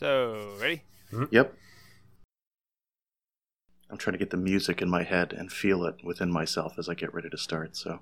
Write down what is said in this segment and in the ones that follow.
So, ready? Mm-hmm. Yep. I'm trying to get the music in my head and feel it within myself as I get ready to start. So,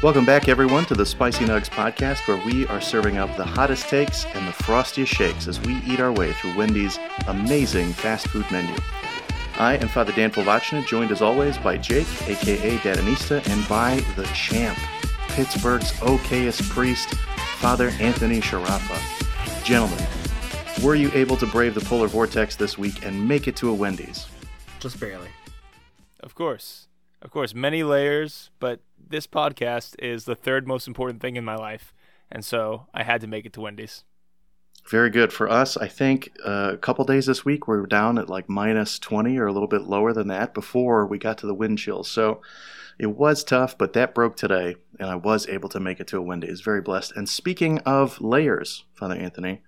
welcome back, everyone, to the Spicy Nugs podcast, where we are serving up the hottest takes and the frostiest shakes as we eat our way through Wendy's amazing fast food menu. I am Father Dan Polvachna, joined as always by Jake, aka Dadanista, and by the champ, Pittsburgh's okayest priest, Father Anthony Sharapa. Gentlemen, were you able to brave the polar vortex this week and make it to a Wendy's? Just barely. Of course. Of course, many layers, but this podcast is the third most important thing in my life. And so I had to make it to Wendy's. Very good. For us, I think uh, a couple days this week we were down at like minus 20 or a little bit lower than that before we got to the wind chill. So it was tough, but that broke today, and I was able to make it to a wind. Wendy's. Very blessed. And speaking of layers, Father Anthony,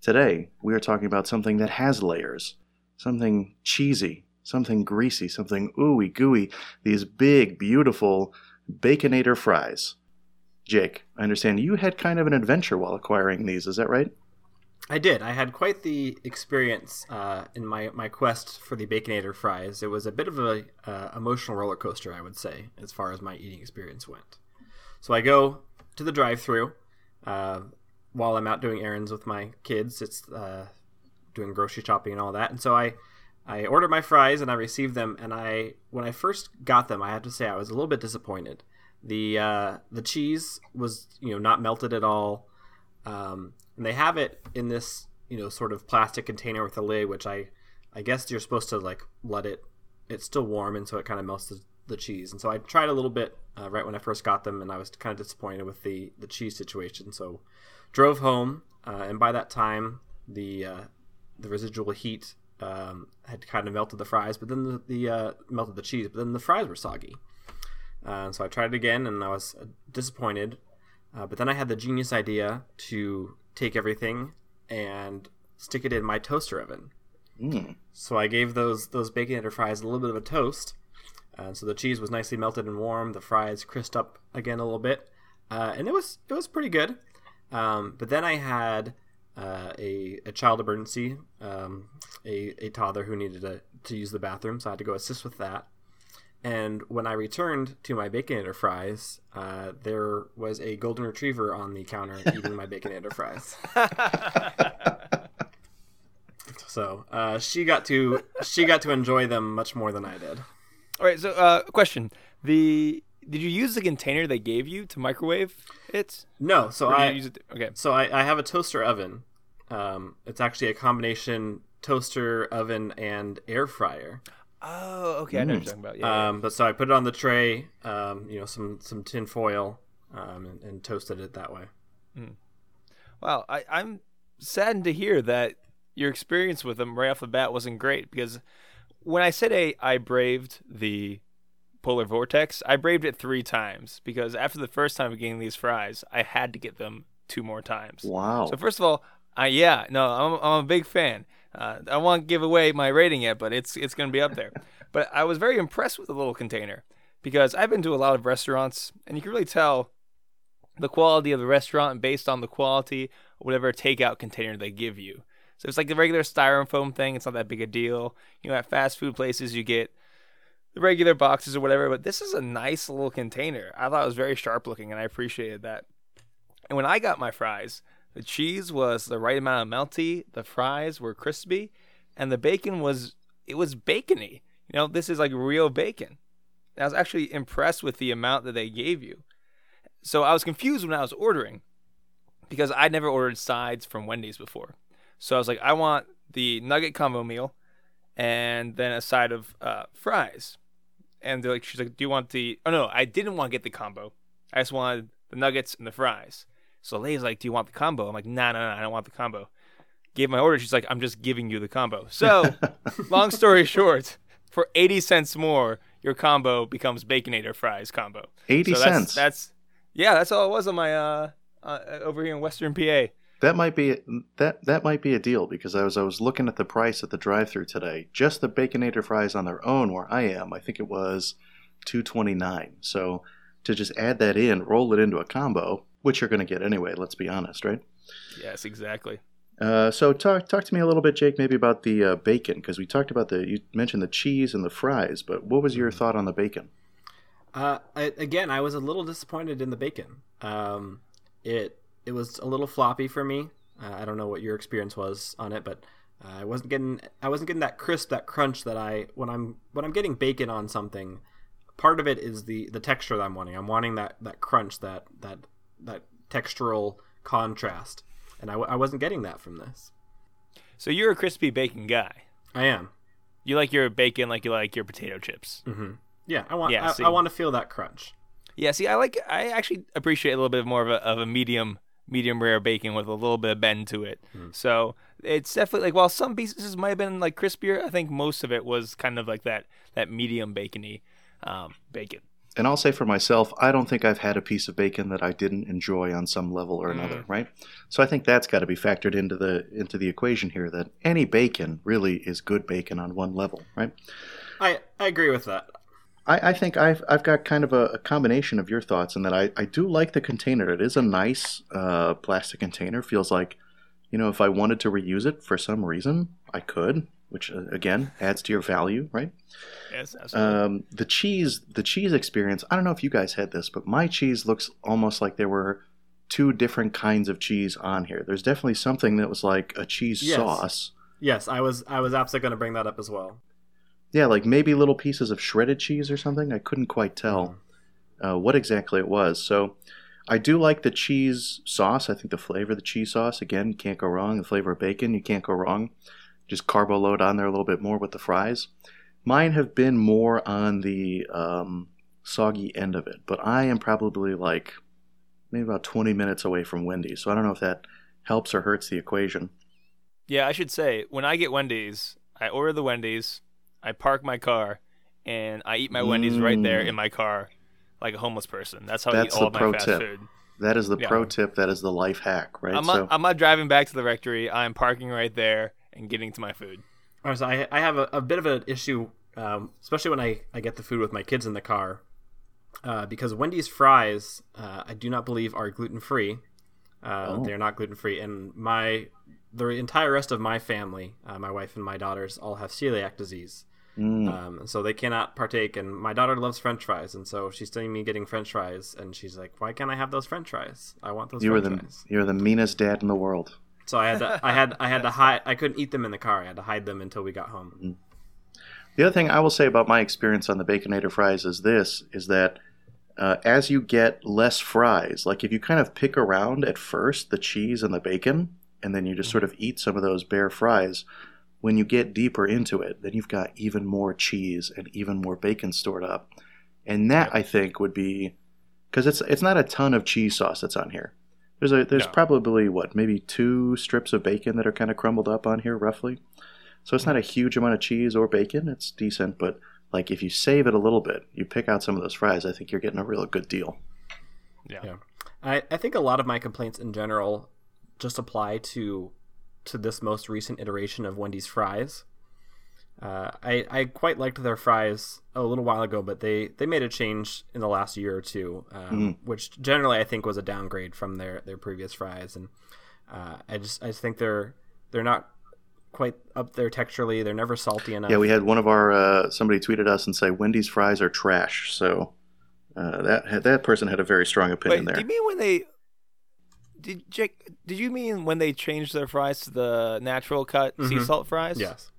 today we are talking about something that has layers, something cheesy, something greasy, something ooey gooey. These big, beautiful Baconator fries. Jake, I understand you had kind of an adventure while acquiring these. Is that right? I did. I had quite the experience uh, in my, my quest for the Baconator fries. It was a bit of a uh, emotional roller coaster, I would say, as far as my eating experience went. So I go to the drive-through uh, while I'm out doing errands with my kids. It's uh, doing grocery shopping and all that, and so I I ordered my fries and I received them. And I when I first got them, I have to say I was a little bit disappointed. The uh, the cheese was you know not melted at all. Um, and they have it in this you know sort of plastic container with a lid which i i guess you're supposed to like let it it's still warm and so it kind of melts the, the cheese. And so i tried a little bit uh, right when i first got them and i was kind of disappointed with the the cheese situation. So drove home uh, and by that time the uh, the residual heat um, had kind of melted the fries but then the, the uh, melted the cheese but then the fries were soggy. Uh, so i tried it again and i was uh, disappointed. Uh, but then I had the genius idea to take everything and stick it in my toaster oven. Mm. So I gave those those baconator fries a little bit of a toast. Uh, so the cheese was nicely melted and warm. The fries crisped up again a little bit, uh, and it was it was pretty good. Um, but then I had uh, a, a child emergency, um, a, a toddler who needed to, to use the bathroom, so I had to go assist with that. And when I returned to my Baconator fries, uh, there was a golden retriever on the counter eating my Baconator fries. so uh, she got to she got to enjoy them much more than I did. All right, so uh, question: the did you use the container they gave you to microwave it? No, so I use it? Okay, so I, I have a toaster oven. Um, it's actually a combination toaster oven and air fryer. Oh, okay. I know what you're talking about. Yeah. yeah. Um, but so I put it on the tray, um, you know, some some tin foil, um, and, and toasted it that way. Wow, I, I'm saddened to hear that your experience with them right off the bat wasn't great because when I said I, I braved the polar vortex, I braved it three times because after the first time of getting these fries, I had to get them two more times. Wow. So first of all, I yeah, no, I'm I'm a big fan. Uh, I won't give away my rating yet, but it's it's going to be up there. but I was very impressed with the little container because I've been to a lot of restaurants, and you can really tell the quality of the restaurant based on the quality of whatever takeout container they give you. So it's like the regular styrofoam thing. It's not that big a deal. You know, at fast food places, you get the regular boxes or whatever, but this is a nice little container. I thought it was very sharp looking, and I appreciated that. And when I got my fries, the cheese was the right amount of melty, the fries were crispy, and the bacon was it was bacony. You know, this is like real bacon. And I was actually impressed with the amount that they gave you. So I was confused when I was ordering because I'd never ordered sides from Wendy's before. So I was like, I want the nugget combo meal and then a side of uh, fries. And they're like, she's like, do you want the? Oh no, I didn't want to get the combo. I just wanted the nuggets and the fries. So the lady's like, do you want the combo? I'm like, nah, nah, nah, I don't want the combo. Gave my order. She's like, I'm just giving you the combo. So, long story short, for 80 cents more, your combo becomes Baconator fries combo. 80 So that's, cents. That's yeah, that's all it was on my uh, uh over here in Western PA. That might be that that might be a deal because I was I was looking at the price at the drive-through today. Just the baconator fries on their own, where I am, I think it was two twenty nine. So to just add that in, roll it into a combo, which you're going to get anyway. Let's be honest, right? Yes, exactly. Uh, so talk talk to me a little bit, Jake, maybe about the uh, bacon because we talked about the you mentioned the cheese and the fries, but what was your thought on the bacon? Uh, I, again, I was a little disappointed in the bacon. Um, it it was a little floppy for me. Uh, I don't know what your experience was on it, but uh, I wasn't getting I wasn't getting that crisp, that crunch that I when I'm when I'm getting bacon on something. Part of it is the the texture that I'm wanting. I'm wanting that that crunch, that that that textural contrast, and I, I wasn't getting that from this. So you're a crispy bacon guy. I am. You like your bacon like you like your potato chips. Mm-hmm. Yeah, I want. Yeah, I. I want to feel that crunch. Yeah, see, I like. I actually appreciate a little bit more of a, of a medium, medium rare bacon with a little bit of bend to it. So it's definitely like while some pieces might have been like crispier, I think most of it was kind of like that that medium bacony um, bacon. And I'll say for myself, I don't think I've had a piece of bacon that I didn't enjoy on some level or another, right? So I think that's got to be factored into the into the equation here that any bacon really is good bacon on one level, right? I I agree with that. I, I think I've I've got kind of a, a combination of your thoughts in that I, I do like the container. It is a nice uh, plastic container. Feels like, you know, if I wanted to reuse it for some reason, I could, which uh, again adds to your value, right? Yes, absolutely. Um, the cheese, the cheese experience. I don't know if you guys had this, but my cheese looks almost like there were two different kinds of cheese on here. There's definitely something that was like a cheese Yes. sauce. Yes, I was I was absolutely going to bring that up as well. Yeah, like maybe little pieces of shredded cheese or something. I couldn't quite tell uh, what exactly it was. So I do like the cheese sauce. I think the flavor of the cheese sauce, again, can't go wrong. The flavor of bacon, you can't go wrong. Just carbo load on there a little bit more with the fries. Mine have been more on the um, soggy end of it, but I am probably like maybe about 20 minutes away from Wendy's. So I don't know if that helps or hurts the equation. yeah, I should say when I get Wendy's, I order the Wendy's, I park my car, and I eat my Wendy's right there Mm. in my car, like a homeless person. That's how I eat all the of pro my fast tip. food. That is the Yeah. pro tip. That is the life hack, right? I'm so I'm not driving back to the rectory. I'm parking right there and getting to my food. All right, so I, I have a, a bit of an issue, um, especially when I, I get the food with my kids in the car, uh, because Wendy's fries, uh, I do not believe are gluten free. Uh, Oh. They're not gluten free, and my the entire rest of my family, uh, my wife and my daughters, all have celiac disease, Mm. um, so they cannot partake. And my daughter loves French fries, and so she's seeing me getting French fries, and she's like, "Why can't I have those French fries? I want those you French the fries." you're the meanest dad in the world. So I had to, I had, I had to hide. I couldn't eat them in the car. I had to hide them until we got home. The other thing I will say about my experience on the Baconator fries is this: is that uh, as you get less fries, like if you kind of pick around at first the cheese and the bacon, and then you just sort of eat some of those bare fries, when you get deeper into it, then you've got even more cheese and even more bacon stored up, and that I think would be because it's it's not a ton of cheese sauce that's on here. There's a there's No. probably what maybe two strips of bacon that are kind of crumbled up on here roughly. So it's not a huge amount of cheese or bacon. It's decent, but like if you save it a little bit, you pick out some of those fries, I think you're getting a real good deal. Yeah. Yeah. I, I think a lot of my complaints in general just apply to to this most recent iteration of Wendy's fries. Uh, I, I quite liked their fries a little while ago, but they, they made a change in the last year or two, um, which generally I think was a downgrade from their, their previous fries. And uh, I just I just think they're they're not quite up there texturally. They're never salty enough. Yeah, we had one of our uh, somebody tweeted us and say Wendy's fries are trash. So uh, that that person had a very strong opinion Wait, do there. you mean when they did Jake? Did you mean when they changed their fries to the natural cut sea Mhm. salt fries? yes.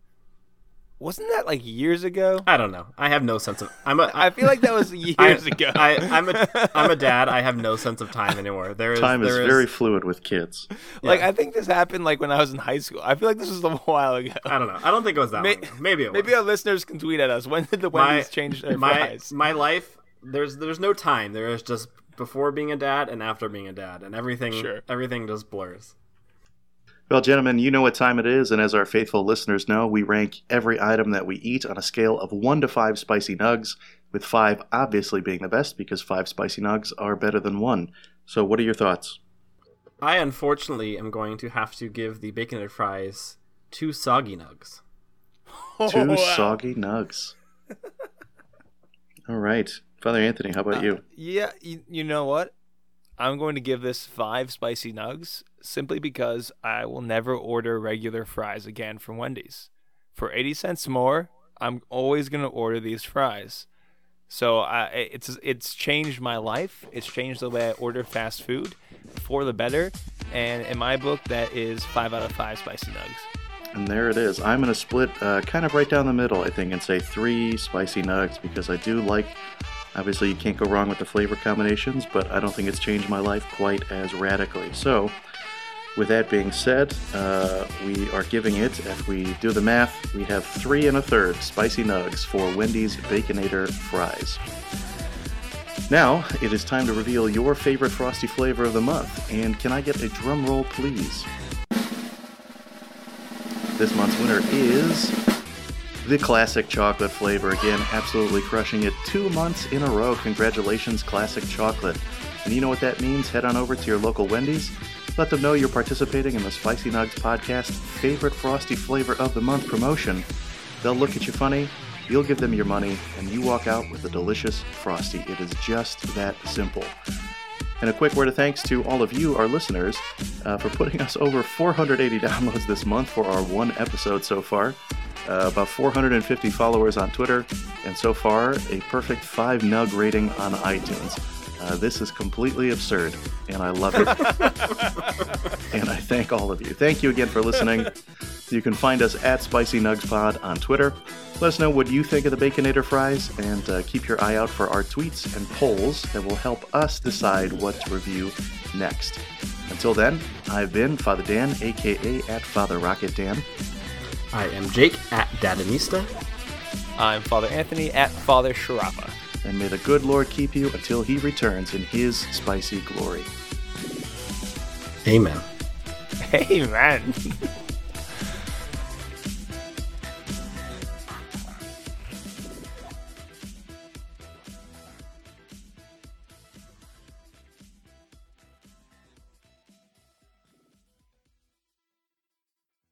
Wasn't that like years ago? I don't know. I have no sense of. I'm a. I feel like that was years I, ago. I, I'm a I'm a dad. I have no sense of time anymore. There is Time is there very fluid with kids. like yeah. I think this happened like when I was in high school. I feel like this was a while ago. I don't know. I don't think it was that May- long. ago. Maybe it was. Maybe our listeners can tweet at us. When did the my Wendy's change their my fries? my life. There's there's no time. There is just before being a dad and after being a dad, and everything Sure. everything just blurs. Well, gentlemen, you know what time it is, and as our faithful listeners know, we rank every item that we eat on a scale of one to five spicy nugs, with five obviously being the best because five spicy nugs are better than one. So, what are your thoughts? I unfortunately am going to have to give the baconator fries two soggy nugs. Two oh, Wow. soggy nugs. All right. Father Anthony, how about uh, you? Yeah, you, you know what? I'm going to give this five spicy nugs simply because I will never order regular fries again from Wendy's. For 80 cents more, I'm always going to order these fries. So it's it's changed my life. It's changed the way I order fast food for the better. And in my book, that is five out of five spicy nugs. And there it is. I'm going to split uh, kind of right down the middle, I think, and say three spicy nugs because I do like. Obviously, you can't go wrong with the flavor combinations, but I don't think it's changed my life quite as radically. So, with that being said, uh, we are giving it, if we do the math, we have three and a third spicy nugs for Wendy's Baconator fries. Now, it is time to reveal your favorite frosty flavor of the month. And can I get a drum roll, please? This month's winner is the classic chocolate flavor. Again, absolutely crushing it two months in a row. Congratulations, classic chocolate. And you know what that means? Head on over to your local Wendy's. Let them know you're participating in the Spicy Nugs podcast favorite frosty flavor of the month promotion. They'll look at you funny, you'll give them your money, and you walk out with a delicious frosty. It is just that simple. And a quick word of thanks to all of you, our listeners, uh, for putting us over 480 downloads this month for our one episode so far. Uh, about 450 followers on Twitter, and so far a perfect 5 nug rating on iTunes. Uh, this is completely absurd, and I love it. and I thank all of you. Thank you again for listening. You can find us at Spicy Nugs Pod on Twitter. Let us know what you think of the Baconator fries, and uh, keep your eye out for our tweets and polls that will help us decide what to review next. Until then, I've been Father Dan, aka at Father Rocket Dan. I am Jake at Dadanista. I'm Father Anthony at Father Sharapa. and may the good Lord keep you until he returns in his spicy glory. Amen. Hey, man.